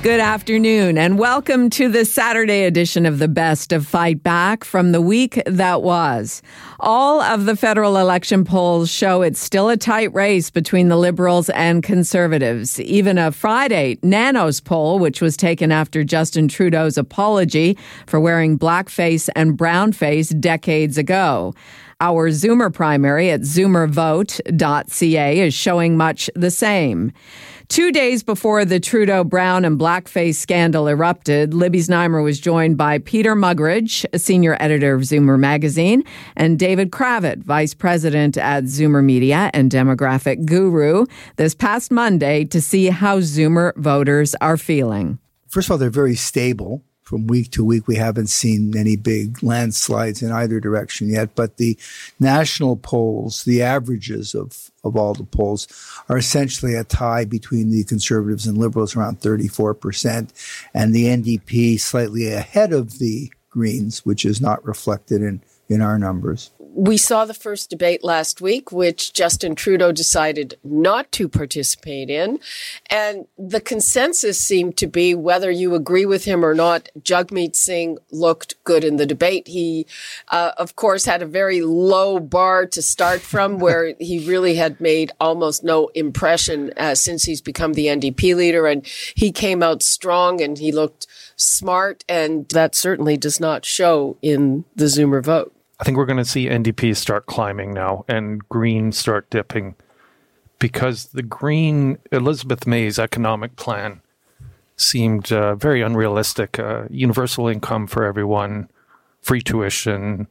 Good afternoon, and welcome to the Saturday edition of the Best of Fight Back from the week that was. All of the federal election polls show it's still a tight race between the Liberals and Conservatives. Even a Friday Nanos poll, which was taken after Justin Trudeau's apology for wearing blackface and brownface decades ago. Our Zoomer primary at zoomervote.ca is showing much the same. Two days before the Trudeau brown and blackface scandal erupted, Libby Znaimer was joined by Peter Muggeridge, senior editor of Zoomer magazine, and David Cravit, vice president at Zoomer Media and demographic guru, this past Monday to see how Zoomer voters are feeling. First of all, they're very stable from week to week. We haven't seen any big landslides in either direction yet, but the national polls, the averages of, of all the polls are essentially a tie between the conservatives and liberals around 34% and the NDP slightly ahead of the Greens, which is not reflected in, in our numbers we saw the first debate last week, which Justin Trudeau decided not to participate in. And the consensus seemed to be whether you agree with him or not, Jagmeet Singh looked good in the debate. He, uh, of course, had a very low bar to start from where he really had made almost no impression uh, since he's become the NDP leader. And he came out strong and he looked smart. And that certainly does not show in the Zoomer vote. I think we're going to see NDP start climbing now and Green start dipping because the Green Elizabeth May's economic plan seemed uh, very unrealistic. Uh, universal income for everyone, free tuition,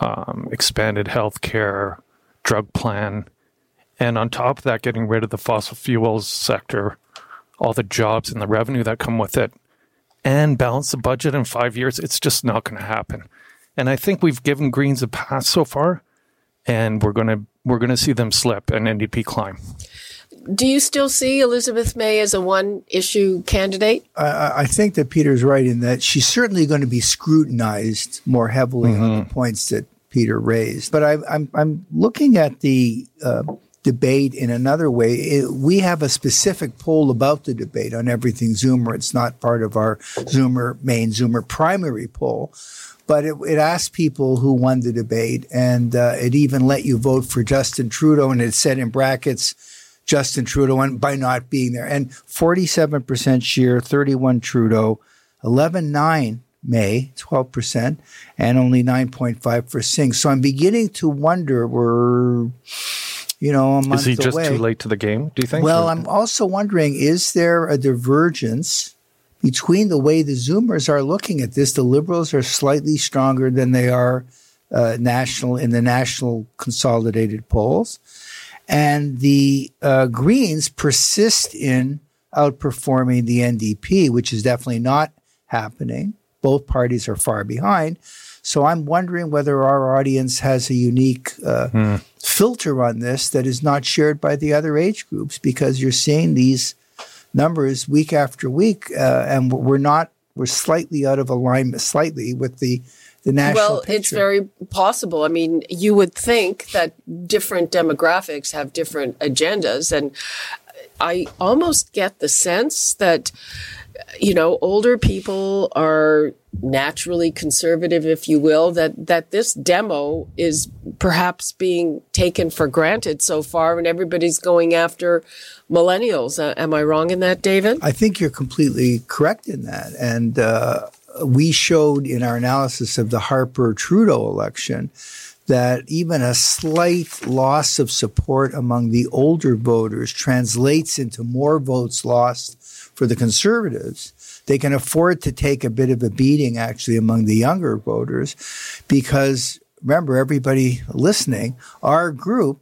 um, expanded health care, drug plan, and on top of that, getting rid of the fossil fuels sector, all the jobs and the revenue that come with it, and balance the budget in five years. It's just not going to happen. And I think we've given Greens a pass so far, and we're gonna we're gonna see them slip and NDP climb. Do you still see Elizabeth May as a one issue candidate? I, I, think that Peter's right in that she's certainly going to be scrutinized more heavily mm-hmm. on the mm-hmm. points that Peter raised. But I, am I'm, I'm looking at the uh, debate in another way. It, we have a specific poll about the debate on everything Zoomer. It's not part of our Zoomer main Zoomer primary poll but it, it, asked people who won the debate, and uh, it even let you vote for Justin Trudeau, and it said in brackets Justin Trudeau and by not being there. And 47% Scheer, 31 Trudeau, 11.9 May, 12%, and only 9.5 for Singh. So I'm beginning to wonder, we're, you know, a month Is he just away. too late to the game, do you think? Well, or? I'm also wondering, is there a divergence between the way the Zoomers are looking at this, the Liberals are slightly stronger than they are uh, national in the national consolidated polls, and the uh, Greens persist in outperforming the NDP, which is definitely not happening. Both parties are far behind. So I'm wondering whether our audience has a unique uh, hmm. filter on this that is not shared by the other age groups because you're seeing these numbers week after week, uh, and we're not we're slightly out of alignment, slightly with the the national. Well, picture. it's very possible. I mean, you would think that different demographics have different agendas, and I almost get the sense that you know older people are naturally conservative, if you will, that, that this demo is perhaps being taken for granted so far and everybody's going after millennials. Uh, am I wrong in that, David? I think you're completely correct in that. And uh, we showed in our analysis of the Harper Trudeau election that even a slight loss of support among the older voters translates into more votes lost for the conservatives they can afford to take a bit of a beating actually among the younger voters because remember, everybody listening, our group,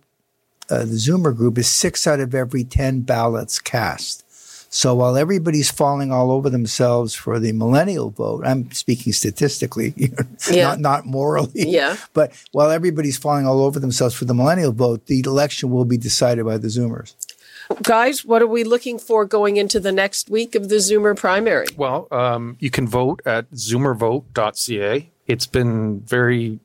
uh, the Zoomer group, is six out of every 10 ballots cast. So while everybody's falling all over themselves for the millennial vote, I'm speaking statistically, Yeah. not, not morally. Yeah. But while everybody's falling all over themselves for the millennial vote, the election will be decided by the Zoomers. Guys, what are we looking for going into the next week of the Zoomer primary? Well, um, you can vote at zoomervote.ca. It's been very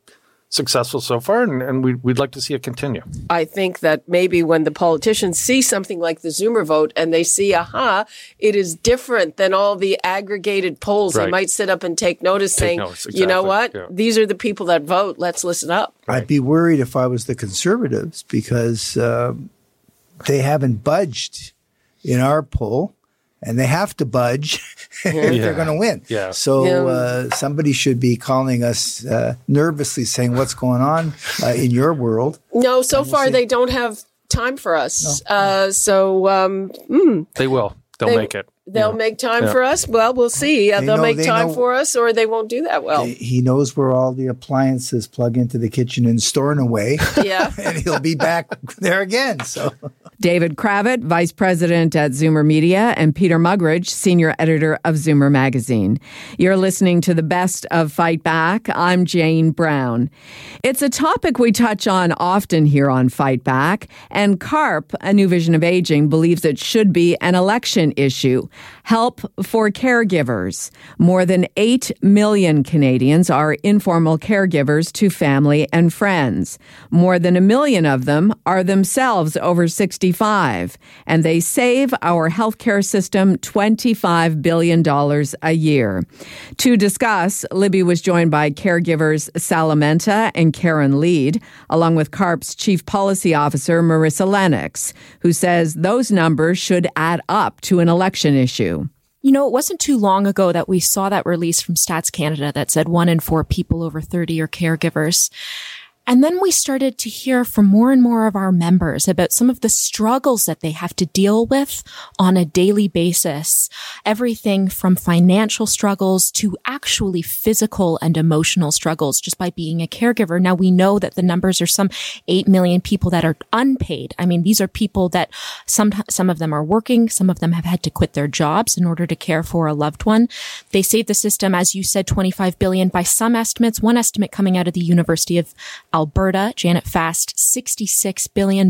successful so far, and, and we, we'd like to see it continue. I think that maybe when the politicians see something like the Zoomer vote and they see, aha, it is different than all the aggregated polls, they might sit up and take notice saying, notice, you know what? yeah. These are the people that vote. Let's listen up. I'd be worried if I was the conservatives because um they haven't budged in our poll, and they have to budge if they're going to win. Yeah. So Yeah. uh, somebody should be calling us uh, nervously, saying, "What's going on uh, in your world?" No, so far see. they don't have time for us. Uh, so um, mm, They will. They'll They- make it. They'll Yeah. make time Yeah. for us. Well, we'll see. They they'll know- make they time know- for us, or they won't do that well. He knows where all the appliances plug into the kitchen and storing away, yeah. and he'll be back there again. So. David Cravit, Vice President at Zoomer Media, and Peter Muggeridge, Senior Editor of Zoomer Magazine. You're listening to the best of Fight Back. I'm Jane Brown. It's a topic we touch on often here on Fight Back, and CARP, A New Vision of Aging, believes it should be an election issue. Help for caregivers. More than 8 million Canadians are informal caregivers to family and friends. More than a million of them are themselves over 65, and they save our healthcare system $25 billion a year. To discuss, Libby was joined by caregivers Sal Amenta and Caron Leid, along with CARP's Chief Policy Officer Marissa Lennox, who says those numbers should add up to an election issue. You know, it wasn't too long ago that we saw that release from Stats Canada that said one in four people over 30 are caregivers. And then we started to hear from more and more of our members about some of the struggles that they have to deal with on a daily basis. Everything from financial struggles to actually physical and emotional struggles just by being a caregiver. Now we know that the numbers are some 8 million people that are unpaid. I mean, these are people that some, some of them are working. Some of them have had to quit their jobs in order to care for a loved one. They save the system, as you said, 25 billion by some estimates. One estimate coming out of the University of Alberta, Janet Fast, $66 billion.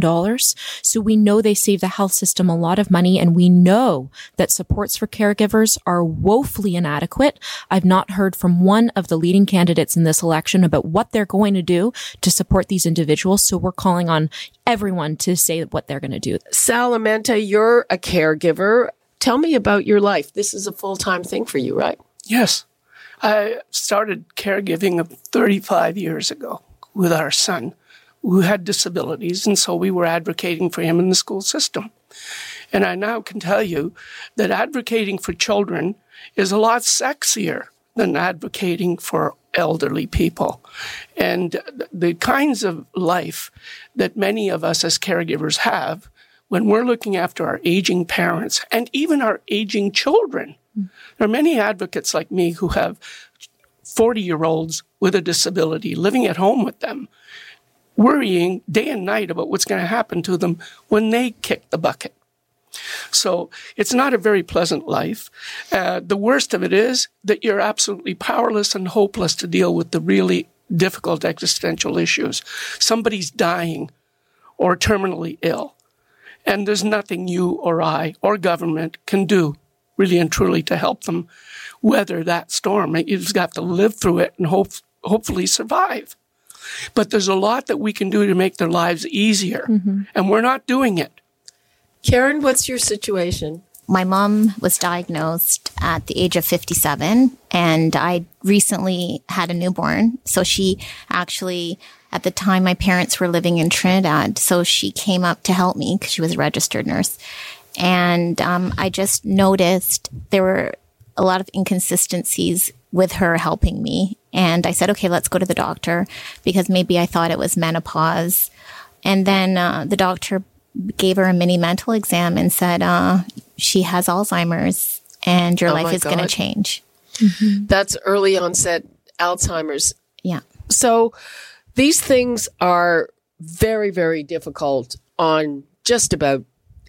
So we know they save the health system a lot of money and we know that supports for caregivers are woefully inadequate. I've not heard from one of the leading candidates in this election about what they're going to do to support these individuals. So we're calling on everyone to say what they're going to do. Sal Amenta, you're a caregiver. Tell me about your life. This is a full time thing for you, right? Yes. I started caregiving of 35 years ago with our son who had disabilities, and so we were advocating for him in the school system. And I now can tell you that advocating for children is a lot sexier than advocating for elderly people. And the kinds of life that many of us as caregivers have when we're looking after our aging parents and even our aging children. Mm. There are many advocates like me who have 40 year olds with a disability living at home with them, worrying day and night about what's going to happen to them when they kick the bucket. So it's not a very pleasant life. Uh, the worst of it is that you're absolutely powerless and hopeless to deal with the really difficult existential issues. Somebody's dying or terminally ill, and there's nothing you or I or government can do really and truly to help them weather that storm. You've just got to live through it and hope, hopefully survive. But there's a lot that we can do to make their lives easier, mm-hmm. and we're not doing it. Karen, what's your situation? My mom was diagnosed at the age of 57 and I recently had a newborn. So she actually, at the time my parents were living in Trinidad, so she came up to help me because she was a registered nurse. And um, I just noticed there were a lot of inconsistencies with her helping me. And I said, okay, let's go to the doctor because maybe I thought it was menopause. And then uh, the doctor gave her a mini mental exam and said, uh, she has Alzheimer's and your Oh life is going to change. That's early onset Alzheimer's. Yeah. So these things are very, very difficult on just about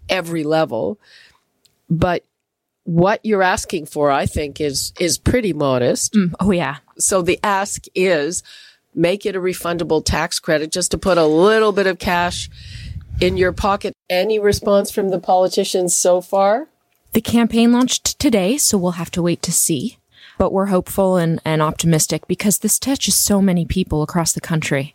every level. But what you're asking for, I think, is is pretty modest. Mm, oh yeah. So the ask is make it a refundable tax credit just to put a little bit of cash in your pocket. Any response from the politicians so far? The campaign launched today, so we'll have to wait to see. But we're hopeful and, and optimistic because this touches so many people across the country.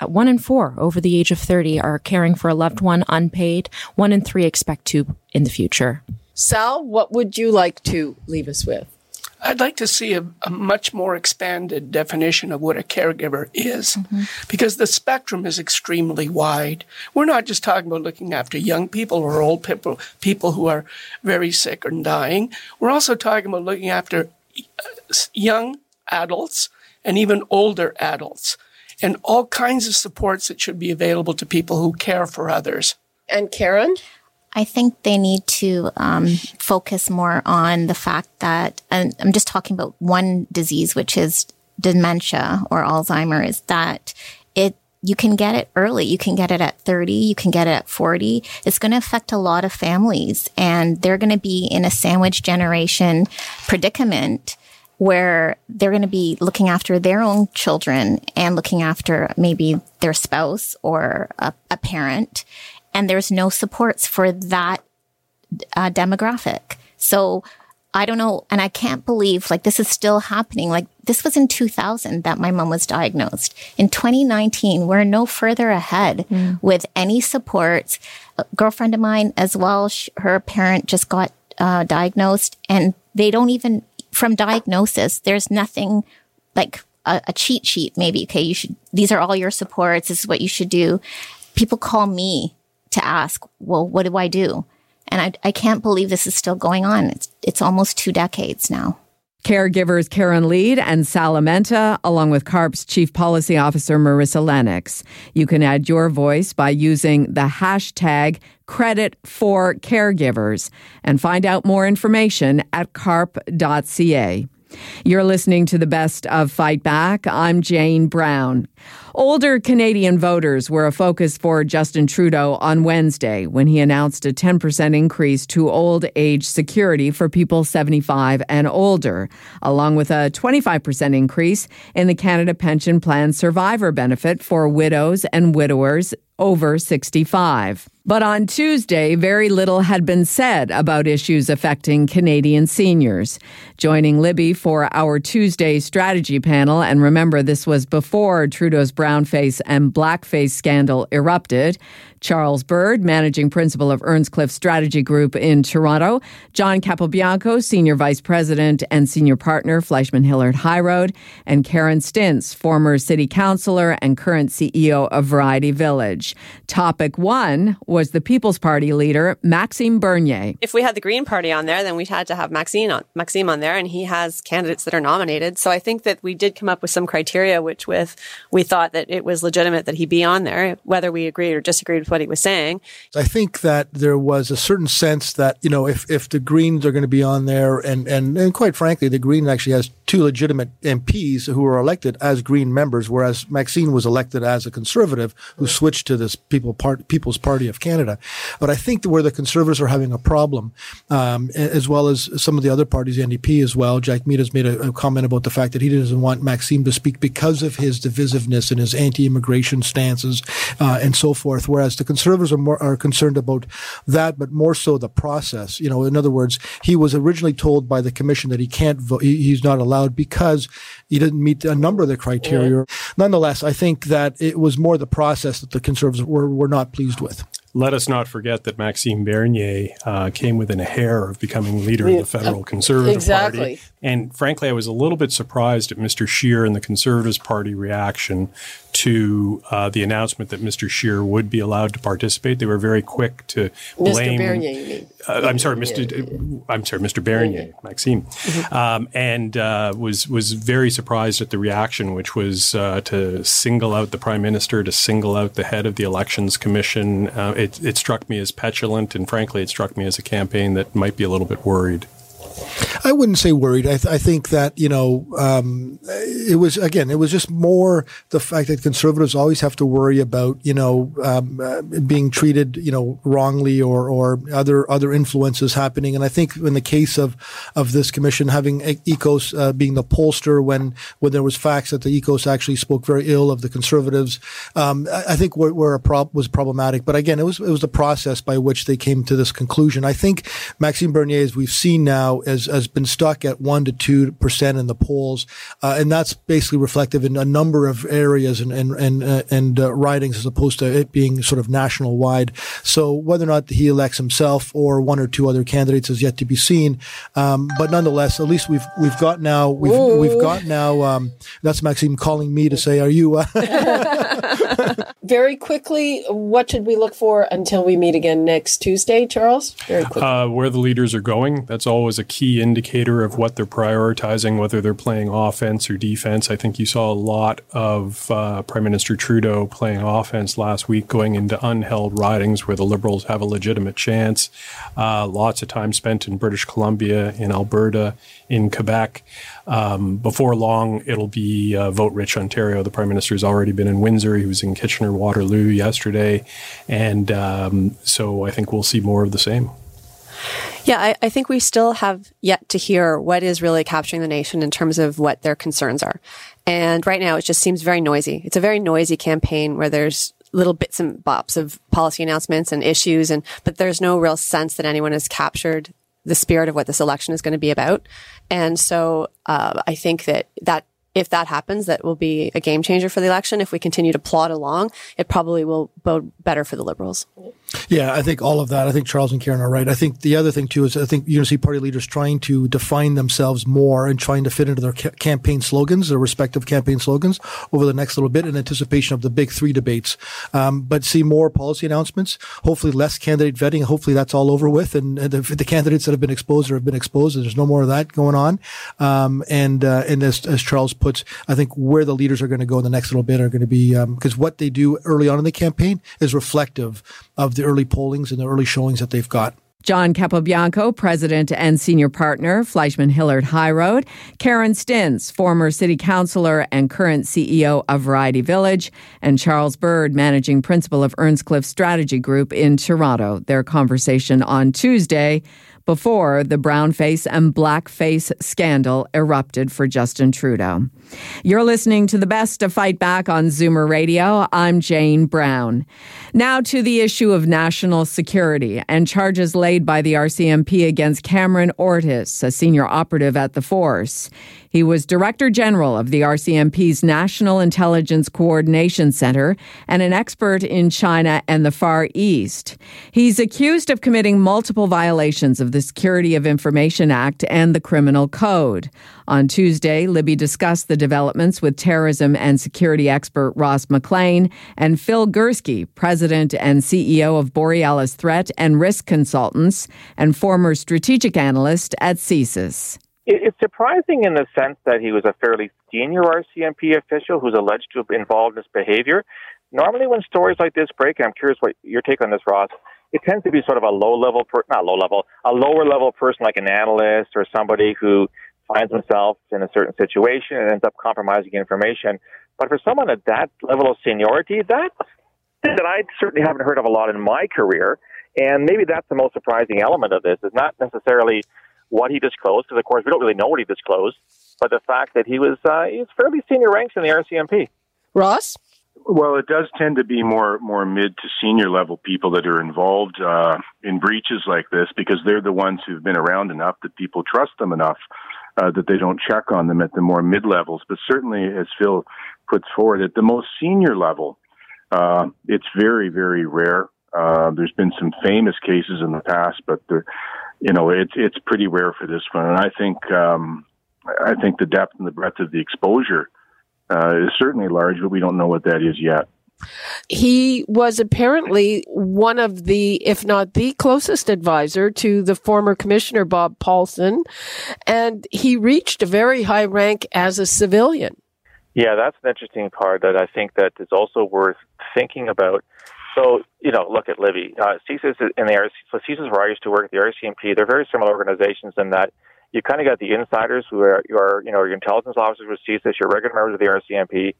Uh, one in four over the age of 30 are caring for a loved one unpaid. One in three expect to in the future. Sal, what would you like to leave us with? I'd like to see a, a, much more expanded definition of what a caregiver is mm-hmm. because the spectrum is extremely wide. We're not just talking about looking after young people or old people, people who are very sick and dying. We're also talking about looking after young adults and even older adults and all kinds of supports that should be available to people who care for others. And Karen? I think they need to um, focus more on the fact that, and I'm just talking about one disease, which is dementia or Alzheimer's, that it you can get it early. You can get it at 30. You can get it at 40. It's going to affect a lot of families and they're going to be in a sandwich generation predicament where they're going to be looking after their own children and looking after maybe their spouse or a, a parent and there's no supports for that uh, demographic. So I don't know. And I can't believe like this is still happening. Like this was in 2000 that my mom was diagnosed. In 2019, we're no further ahead mm. with any supports. A girlfriend of mine as well, sh- her parent just got uh, diagnosed and they don't even, from diagnosis, there's nothing like a, a cheat sheet maybe. Okay. You should, these are all your supports. This is what you should do. People call me to ask, well, what do I do? And I, I can't believe this is still going on. It's, it's almost two decades now. Caregivers Caron Leid and Sal Amenta, along with CARP's Chief Policy Officer Marissa Lennox. You can add your voice by using the hashtag credit for caregivers and find out more information at carp.ca. You're listening to the best of Fight Back. I'm Jane Brown. Older Canadian voters were a focus for Justin Trudeau on Wednesday when he announced a 10% increase to old age security for people 75 and older, along with a 25% increase in the Canada Pension Plan survivor benefit for widows and widowers over 65. But on Tuesday, very little had been said about issues affecting Canadian seniors. Joining Libby for our Tuesday strategy panel, and remember this was before Trudeau's brownface and blackface scandal erupted, Charles Bird, managing principal of Earnscliffe Strategy Group in Toronto, John Capobianco, senior vice president and senior partner, Fleishman Hillard High Road, and Karen Stintz, former city councillor and current CEO of Variety Village. Topic one was the People's Party leader, Maxime Bernier. If we had the Green Party on there, then we had to have Maxime on, Maxime on there, and he has candidates that are nominated. So I think that we did come up with some criteria, which with we thought that it was legitimate that he be on there, whether we agreed or disagreed with what he was saying. I think that there was a certain sense that, you know, if, if the Greens are going to be on there, and, and, and quite frankly, the Green actually has two legitimate MPs who were elected as Green members, whereas Maxime was elected as a conservative who switched to this People part, People's Party of Canada. But I think where the Conservatives are having a problem, um, as well as some of the other parties, the NDP as well, Jagmeet has made a, a comment about the fact that he doesn't want Maxime to speak because of his divisiveness and his anti-immigration stances uh, and so forth. Whereas the Conservatives are more are concerned about that, but more so the process. You know, in other words, he was originally told by the commission that he can't vote. He's not allowed allowed because he didn't meet a number of the criteria. Yeah. Nonetheless, I think that it was more the process that the conservatives were, were not pleased with let us not forget that Maxime Bernier uh, came within a hair of becoming leader of the federal Conservative exactly. Party. And frankly, I was a little bit surprised at Mr. Scheer and the Conservatives Party reaction to uh, the announcement that Mr. Scheer would be allowed to participate. They were very quick to blame. Mr. Bernier, uh, I'm sorry, Mr. Yeah. I'm sorry, Mr. Bernier, Maxime, mm-hmm. um, and uh, was was very surprised at the reaction, which was uh, to single out the prime minister, to single out the head of the elections commission. It, it struck me as petulant, and frankly, it struck me as a campaign that might be a little bit worried. I, wouldn't say worried. I, th- I think that you know um, it was again it was just more the fact that conservatives always have to worry about you know um, uh, being treated you know wrongly or or other other influences happening. And I think in the case of of this commission having EKOS uh, being the pollster when when there was facts that the EKOS actually spoke very ill of the conservatives, um, I, I, think where, where a prob- was problematic. But again, it was it was the process by which they came to this conclusion. I think Maxime Bernier, as we've seen now, has has been stuck at one to two percent in the polls, uh, and that's basically reflective in a number of areas and and and, uh, and uh, ridings as opposed to it being sort of national wide. So whether or not he elects himself or one or two other candidates is yet to be seen. Um, but nonetheless, at least we've we've got now we've Ooh. we've got now. Um, that's Maxime calling me to say, "Are you?" Very quickly, what should we look for until we meet again next Tuesday, Charles? Very quickly. Uh, where the leaders are going. That's always a key indicator of what they're prioritizing, whether they're playing offense or defense. I think you saw a lot of uh, Prime Minister Trudeau playing offense last week, going into unheld ridings where the Liberals have a legitimate chance. Uh, lots of time spent in British Columbia, in Alberta, in Quebec. Um, before long, it'll be uh, vote rich Ontario. The Prime Minister's already been in Windsor. He was in Kitchener Waterloo yesterday. And um, so I think we'll see more of the same. Yeah, I, I, think we still have yet to hear what is really capturing the nation in terms of what their concerns are. And right now, it just seems very noisy. It's a very noisy campaign where there's little bits and bops of policy announcements and issues, and but there's no real sense that anyone has captured the spirit of what this election is going to be about. And so uh, I think that that if that happens, that will be a game changer for the election. If we continue to plod along, it probably will bode better for the Liberals. Yeah, I think all of that. I think Charles and Karen are right. I think the other thing too is I think you're going to see party leaders trying to define themselves more and trying to fit into their ca- campaign slogans, their respective campaign slogans over the next little bit in anticipation of the big three debates. Um, but see more policy announcements, hopefully less candidate vetting. Hopefully that's all over with and, and the, the, candidates that have been exposed or have been exposed, there's no more of that going on. Um, and, uh, and as, as, Charles I think where the leaders are going to go in the next little bit are going to be, because um, what they do early on in the campaign is reflective of the early pollings and the early showings that they've got. John Capobianco, president and senior partner, Fleishman Hillard High Road, Karen Stintz, former city councilor and current CEO of Variety Village, and Charles Bird, managing principal of Earnscliffe Strategy Group in Toronto. Their conversation on Tuesday before the brownface and blackface scandal erupted for Justin Trudeau. You're listening to the best of Fight Back on Zoomer Radio. I'm Jane Brown. Now to the issue of national security and charges laid by the RCMP against Cameron Ortis, a senior operative at the force. He was Director General of the RCMP's National Intelligence Coordination Center and an expert in China and the Far East. He's accused of committing multiple violations of the Security of Information Act and the Criminal Code. On Tuesday, Libby discussed the developments with terrorism and security expert Ross McLean and Phil Gurski, president and CEO of Borealis Threat and Risk Consultants and former strategic analyst at CSIS. It's surprising in the sense that he was a fairly senior RCMP official who's alleged to have involved in this behavior. Normally, when stories like this break, and I'm curious what your take on this, Ross, it tends to be sort of a low level, per- not low level, a lower level person like an analyst or somebody who finds himself in a certain situation and ends up compromising information. But for someone at that level of seniority, that's that I certainly haven't heard of a lot in my career. And maybe that's the most surprising element of this is not necessarily what he disclosed, because of course we don't really know what he disclosed, but the fact that he was uh, he's fairly senior ranks in the RCMP. Ross. Well, it does tend to be more more mid to senior level people that are involved uh, in breaches like this because they're the ones who've been around enough that people trust them enough uh, that they don't check on them at the more mid levels. But certainly, as Phil puts forward, at the most senior level, uh, it's very very rare. Uh, there's been some famous cases in the past, but you know, it's it's pretty rare for this one, and I think um, I think the depth and the breadth of the exposure uh, is certainly large, but we don't know what that is yet. He was apparently one of the, if not the closest advisor to the former commissioner Bob Paulson, and he reached a very high rank as a civilian. Yeah, that's an interesting part that I think that is also worth thinking about. So, you know, look at Libby. Uh, CSIS and the RC, so CSIS, where I used to work at the RCMP, they're very similar organizations in that You kind of got the insiders who are your, you know, your intelligence officers with CSIS, your regular members of the RCMP,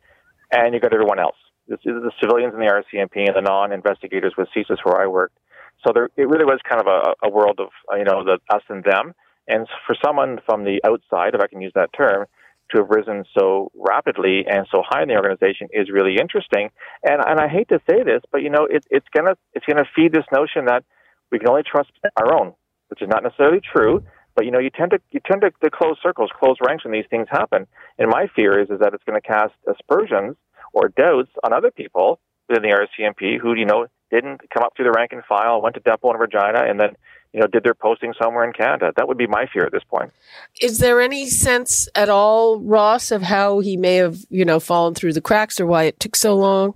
and you got everyone else. Is the civilians in the RCMP and the non-investigators with CSIS where I worked. So there, it really was kind of a, a world of, uh, you know, the us and them. And for someone from the outside, if I can use that term, to have risen so rapidly and so high in the organization is really interesting. And and I hate to say this, but you know, it, it's gonna it's gonna feed this notion that we can only trust our own, which is not necessarily true. But you know, you tend to you tend to, to close circles, close ranks when these things happen. And my fear is is that it's going to cast aspersions or doubts on other people within the RCMP who you know didn't come up through the rank and file, went to Depot in Regina, and then you know, did their posting somewhere in Canada. That would be my fear at this point. Is there any sense at all, Ross, of how he may have, you know, fallen through the cracks or why it took so long?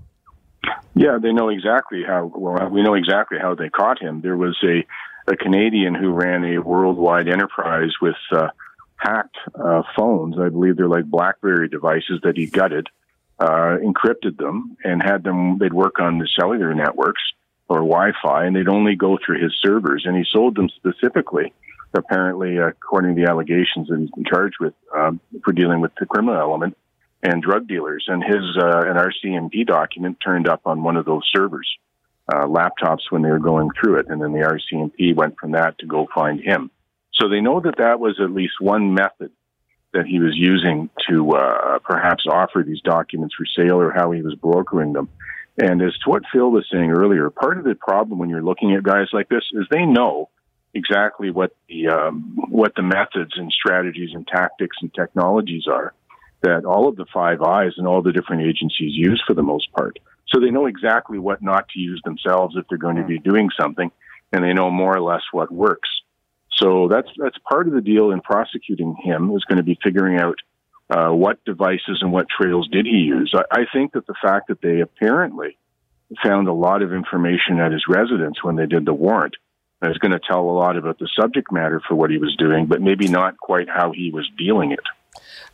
Yeah, they know exactly how. Well, we know exactly how they caught him. There was a a Canadian who ran a worldwide enterprise with uh, hacked uh, phones. I believe they're like BlackBerry devices that he gutted, uh, encrypted them, and had them. They'd work on the cellular networks or Wi-Fi, and they'd only go through his servers. And he sold them specifically, apparently, according to the allegations that he's been charged with um, for dealing with the criminal element and drug dealers. And his uh, an RCMP document turned up on one of those servers, uh, laptops when they were going through it, and then the RCMP went from that to go find him. So they know that that was at least one method that he was using to uh, perhaps offer these documents for sale or how he was brokering them. And as to what Phil was saying earlier, part of the problem when you're looking at guys like this is they know exactly what the um, what the methods and strategies and tactics and technologies are that all of the Five Eyes and all the different agencies use for the most part. So they know exactly what not to use themselves if they're going to be doing something, and they know more or less what works. So that's that's part of the deal in prosecuting him is going to be figuring out uh, what devices and what trails did he use? I, I think that the fact that they apparently found a lot of information at his residence when they did the warrant is going to tell a lot about the subject matter for what he was doing, but maybe not quite how he was dealing it.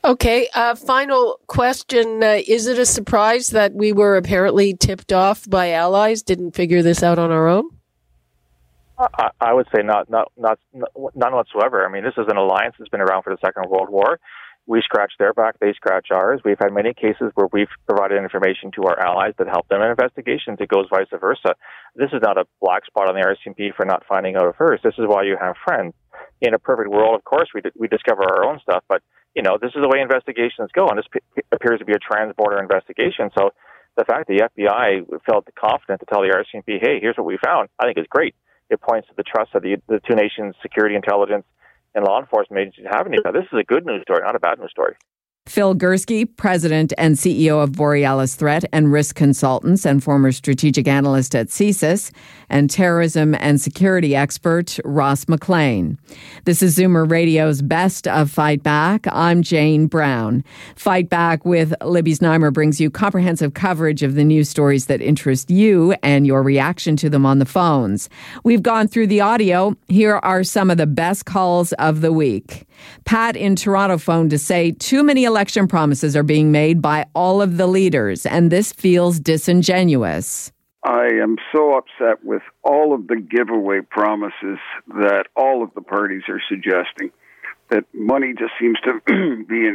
Okay, uh, final question. Uh, is it a surprise that we were apparently tipped off by allies, didn't figure this out on our own? I, I would say not, not, not, none whatsoever. I mean, this is an alliance that's been around for the Second World War we scratch their back, they scratch ours. We've had many cases where we've provided information to our allies that help them in investigations. It goes vice versa. This is not a black spot on the RCMP for not finding out first. This is why you have friends. In a perfect world, of course, we, d- we discover our own stuff, but you know, this is the way investigations go, and this p- appears to be a trans-border investigation. So the fact that the FBI felt confident to tell the RCMP, hey, here's what we found, I think is great. It points to the trust of the, the two nations' security intelligence and law enforcement agencies have any. Now, this is a good news story, not a bad news story. Phil Gurski, president and CEO of Borealis Threat and Risk Consultants and former strategic analyst at CSIS, and terrorism and security expert Ross McLean. This is Zoomer Radio's Best of Fight Back. I'm Jane Brown. Fight Back with Libby Znaimer brings you comprehensive coverage of the news stories that interest you and your reaction to them on the phones. We've gone through the audio. Here are some of the best calls of the week. Pat in Toronto phoned to say too many election promises are being made by all of the leaders, and this feels disingenuous. I am so upset with all of the giveaway promises that all of the parties are suggesting. That money just seems to be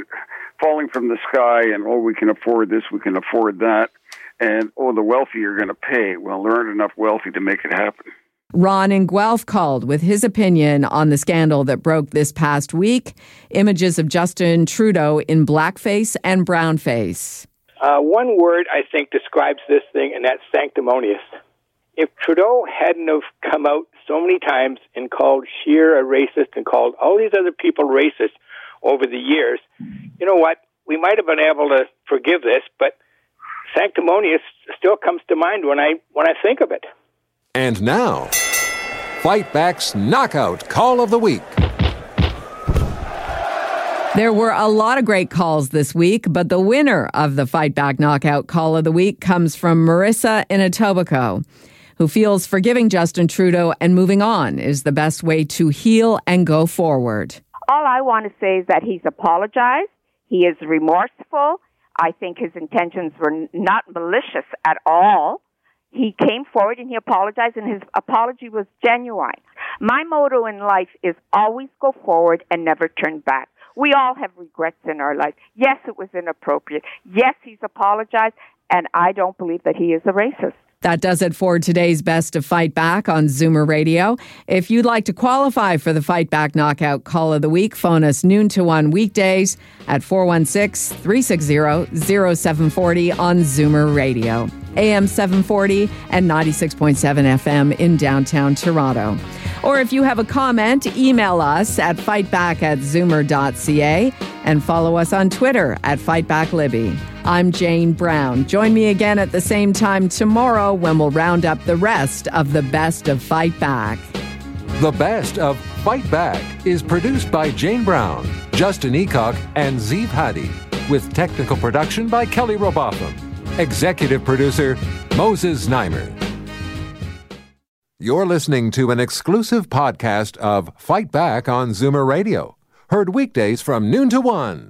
falling from the sky, and oh, we can afford this, we can afford that, and oh, the wealthy are going to pay. Well, there aren't enough wealthy to make it happen. Ron in Guelph called with his opinion on the scandal that broke this past week images of Justin Trudeau in blackface and brownface. Uh, one word I think describes this thing, and that's sanctimonious. If Trudeau hadn't have come out so many times and called Scheer a racist and called all these other people racist over the years, you know what? We might have been able to forgive this, but sanctimonious still comes to mind when I when I think of it. And now, Fight Back's Knockout Call of the Week. There were a lot of great calls this week, but the winner of the Fight Back Knockout Call of the Week comes from Marissa in Etobicoke, who feels forgiving Justin Trudeau and moving on is the best way to heal and go forward. All I want to say is that he's apologized. He is remorseful. I think his intentions were not malicious at all he came forward and he apologized, and his apology was genuine. My motto in life is always go forward and never turn back. We all have regrets in our life. Yes, it was inappropriate. Yes, he's apologized, and I don't believe that he is a racist. That does it for today's Best of Fight Back on Zoomer Radio. If you'd like to qualify for the Fight Back Knockout Call of the Week, phone us noon to 1 weekdays at 416 360 0740 on Zoomer Radio, AM 740 and 96.7 FM in downtown Toronto. Or if you have a comment, email us at fightback at zoomer.ca and follow us on Twitter at FightbackLibby. I'm Jane Brown. Join me again at the same time tomorrow when we'll round up the rest of the best of Fight Back. The best of Fight Back is produced by Jane Brown, Justin Eacock, and Zeev Hadi, with technical production by Kelly Robotham. Executive producer Moses Znaimer. You're listening to an exclusive podcast of Fight Back on Zoomer Radio, heard weekdays from noon to one.